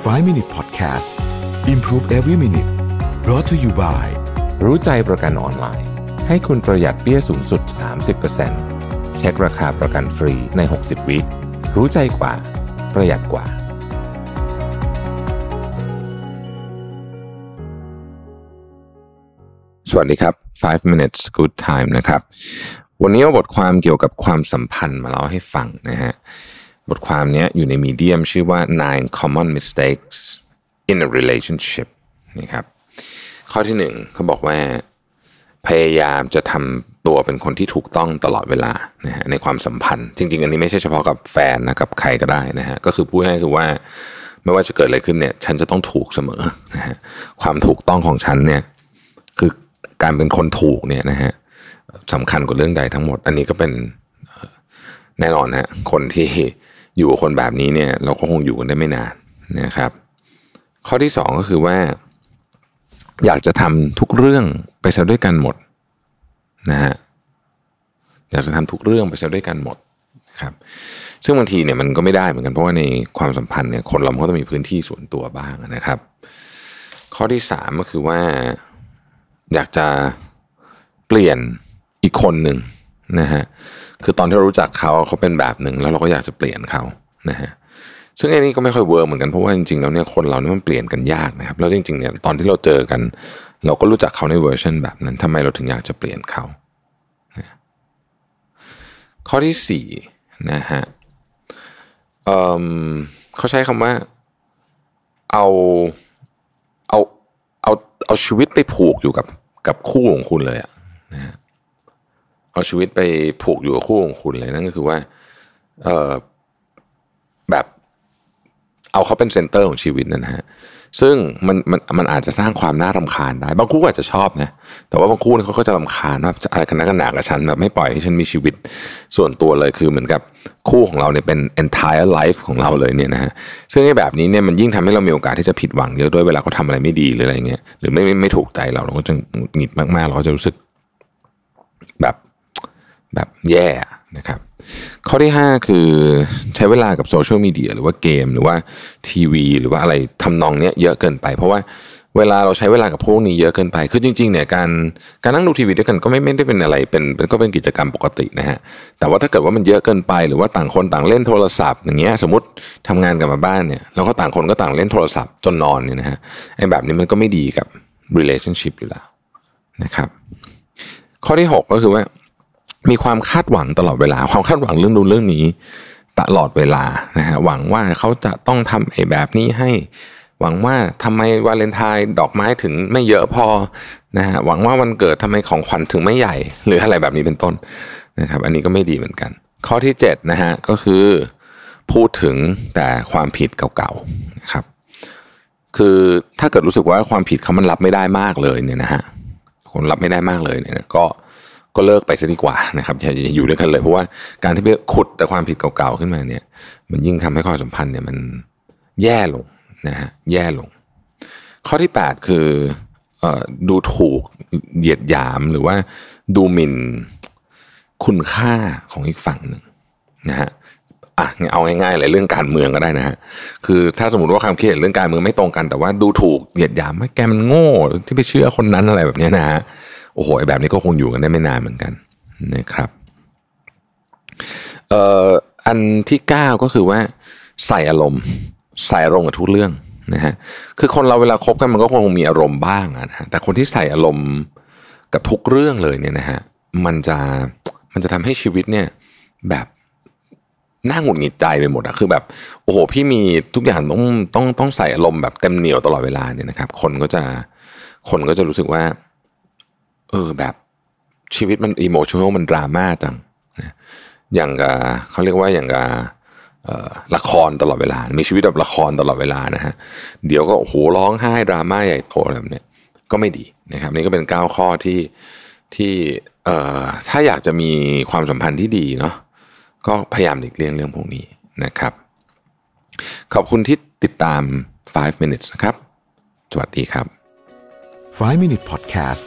5 Minute Podcast Improve Every Minute brought to you by รู้ใจประกันออนไลน์ ให้คุณประหยัดเปี้ยสูงสุด 30%เช็คราคาประกันฟรีใน 60 วิรู้ใจกว่า ประหยัดกว่า สวัสดีครับ 5 minutes good time นะครับ วันนี้เอาบทความเกี่ยวกับความสัมพันธ์มาเล่าให้ฟังนะฮะ บทความนี้อยู่ในมีเดียมชื่อว่า nine common mistakes in a relationship นะครับ ข้อที่หนึ่งเขาบอกว่า พยายามจะทำตัวเป็นคนที่ถูกต้องตลอดเวลานะฮะในความสัมพันธ์ จริง ๆ อันนี้ไม่ใช่เฉพาะกับแฟนนะกับใครก็ได้นะฮะก็คือพูดง่ายคือว่าไม่ว่าจะเกิดอะไรขึ้นเนี่ย ฉันจะต้องถูกเสมอนะฮะความถูกต้องของฉันเนี่ยคือการเป็นคนถูกเนี่ยนะฮะสำคัญกว่าเรื่องใดทั้งหมด อันนี้ก็เป็นแน่นอนฮะคนที่ อยู่กับคนแบบนี้เนี่ยเราก็คงอยู่กันได้ไม่นานนะครับ ข้อที่สองก็คือว่า อยากจะทำทุกเรื่องไปซะด้วยกันหมดนะฮะอยากจะทำทุกเรื่องไปซะด้วยกันหมดนะครับ ซึ่งบางทีเนี่ยมันก็ไม่ได้เหมือนกันเพราะว่าในความสัมพันธ์เนี่ยคนเราก็ต้องมีพื้นที่ส่วนตัวบ้างนะครับ ข้อที่สามก็คือว่าอยากจะเปลี่ยนอีกคนหนึ่ง นะฮะคือตอนที่เรารู้จักเขาเขาเป็นแบบหนึ่งแล้วเราก็อยากจะเปลี่ยนเขานะฮะซึ่งไอ้นี่ก็ไม่ค่อย work เหมือนกันเพราะว่าจริงๆแล้วเนี่ยคนเราเนี่ยมันเปลี่ยนกันยากนะครับแล้วจริงๆเนี่ยตอนที่เราเจอกัน เราก็รู้จักเขาในเวอร์ชันแบบนั้นทำไมเราถึงอยากจะเปลี่ยนเขานะข้อที่สี่นะฮะเขาใช้คำว่าเอาเอาเอาเอาชีวิตไปผูกอยู่กับกับคู่ของคุณเลยอะนะฮะ เอาชีวิตไปผูกอยู่กับคู่ของคุณเลยนั่นก็คือว่าเออแบบเอาเขาเป็น center ของชีวิตนะฮะซึ่งมันมันมันอาจจะสร้างความน่ารำคาญได้ บางคู่ก็อาจจะชอบนะแต่ว่าบางคู่เนี่ยเขาก็จะรำคาญว่าอะไรกันนักกันหนากับฉันแบบไม่ปล่อยให้ฉันมีชีวิตส่วนตัวเลยคือเหมือนกับคู่ของเราเนี่ยเป็น entire life ของเราเลยเนี่ยนะฮะซึ่งไอ้แบบนี้เนี่ยมันยิ่งทำให้เรามีโอกาสที่จะผิดหวังเยอะด้วยเวลาเขาทำอะไรไม่ดีหรืออะไรเงี้ยหรือไม่ไม่ไม่ถูกใจเราเราก็จะหงุดหงิดมากๆเราก็จะรู้สึกแบบ แบบแย่นะครับ ข้อที่ 5 คือใช้เวลากับโซเชียลมีเดียหรือว่าเกมหรือว่าทีวี หรือว่าอะไรทำนองเนี้ยเยอะเกินไป เพราะว่าเวลาเราใช้เวลากับพวกนี้เยอะเกินไป คือจริงๆเนี่ยการการนั่งดูทีวีด้วยกันก็ไม่ไม่ได้เป็นอะไรเป็นเป็นก็เป็นกิจกรรมปกตินะฮะ แต่ว่าถ้าเกิดว่ามันเยอะเกินไป หรือว่าต่างคนต่างเล่นโทรศัพท์ อย่างเงี้ยสมมติทำงานกลับมาบ้านเนี่ยเราก็ต่างคนก็ต่างเล่นโทรศัพท์จนนอนเนี่ยนะฮะไอ้แบบนี้มันก็ไม่ดีกับ relationship อยู่แล้วนะครับ ข้อที่ 6 ก็คือว่า มีความคาดหวังตลอดเวลา ความคาดหวังเรื่องดูนเรื่องนี้ ตลอดเวลานะฮะหวังว่าเขาจะต้องทำไอ้แบบนี้ให้ หวังว่าทำไมวาเลนไทน์ดอกไม้ถึงไม่เยอะพอนะฮะหวังว่าวันเกิดทำไมของขวัญถึงไม่ใหญ่ หรืออะไรแบบนี้เป็นต้นนะครับ อันนี้ก็ไม่ดีเหมือนกัน ข้อที่7นะฮะก็คือพูดถึงแต่ความผิดเก่าๆนะครับ คือถ้าเกิดรู้สึกว่าความผิดเขามันรับไม่ได้มากเลยเนี่ยนะฮะคนรับไม่ได้มากเลยเนี่ยก็ ก็เลิกไปซะดีกว่านะครับอย่าอยู่ด้วยกันเลยเพราะว่าการที่ไปขุดแต่ความผิดเก่าๆขึ้นมาเนี่ย มันยิ่งทำให้ความสัมพันธ์เนี่ยมันแย่ลงนะฮะแย่ลง ข้อที่ 8 คืออดูถูกเหยียดหยามหรือว่าดูหมิ่นคุณค่าของอีกฝั่งหนึ่งนะฮะอะเอาง่ายๆเลยเรื่องการเมืองก็ได้นะฮะคือถ้าสมมติว่าความคิดเห็นเรื่องการเมืองไม่ตรงกัน แต่ว่าดูถูกเหยียดหยามว่าแกมันโง่ที่ไปเชื่อคนนั้นอะไรแบบนี้นะฮะ โอ้โหแบบนี้ก็คงอยู่กันได้ไม่นานเหมือนกันนะครับเอ่ออันที่เก้าก็คือว่าใส่อารมณ์ใส่อารมณ์กับทุกเรื่องนะฮะคือคนเราเวลาคบกันมันก็คงมีอารมณ์บ้างอะนะฮะแต่คนที่ใส่อารมณ์กับทุกเรื่องเลยเนี่ยนะฮะมันจะมันจะทำให้ชีวิตเนี่ยแบบน่าหงุดหงิดใจไปหมดอะคือแบบโอ้โหพี่มีทุกอย่างต้องต้องต้องใส่อารมณ์แบบเต็มเหนียวตลอดเวลาเนี่ยนะครับ คนก็จะคนก็จะรู้สึกว่า เออแบบชีวิตมันอิโมชั่น a ลมันดราม่าจังนะอย่างกับเขาเรียกว่าอย่างกับละครตลอดเวลา มีชีวิตแบบละครตลอดเวลานะฮะ เดี๋ยวก็โอ้โหร้องไห้ดราม่าใหญ่โตอะไรแบบนี้ก็ไม่ดีนะครับ นี่ก็เป็นก้าข้อที่ที่เอ่อถ้าอยากจะมีความสัมพันธ์ที่ดีเนาะก็พยายามหลีกเลี่ยงเรื่องพวกนี้นะครับ ขอบคุณที่ติดตาม 5 minutes นะครับ สวัสดีครับ 5 Minute Podcast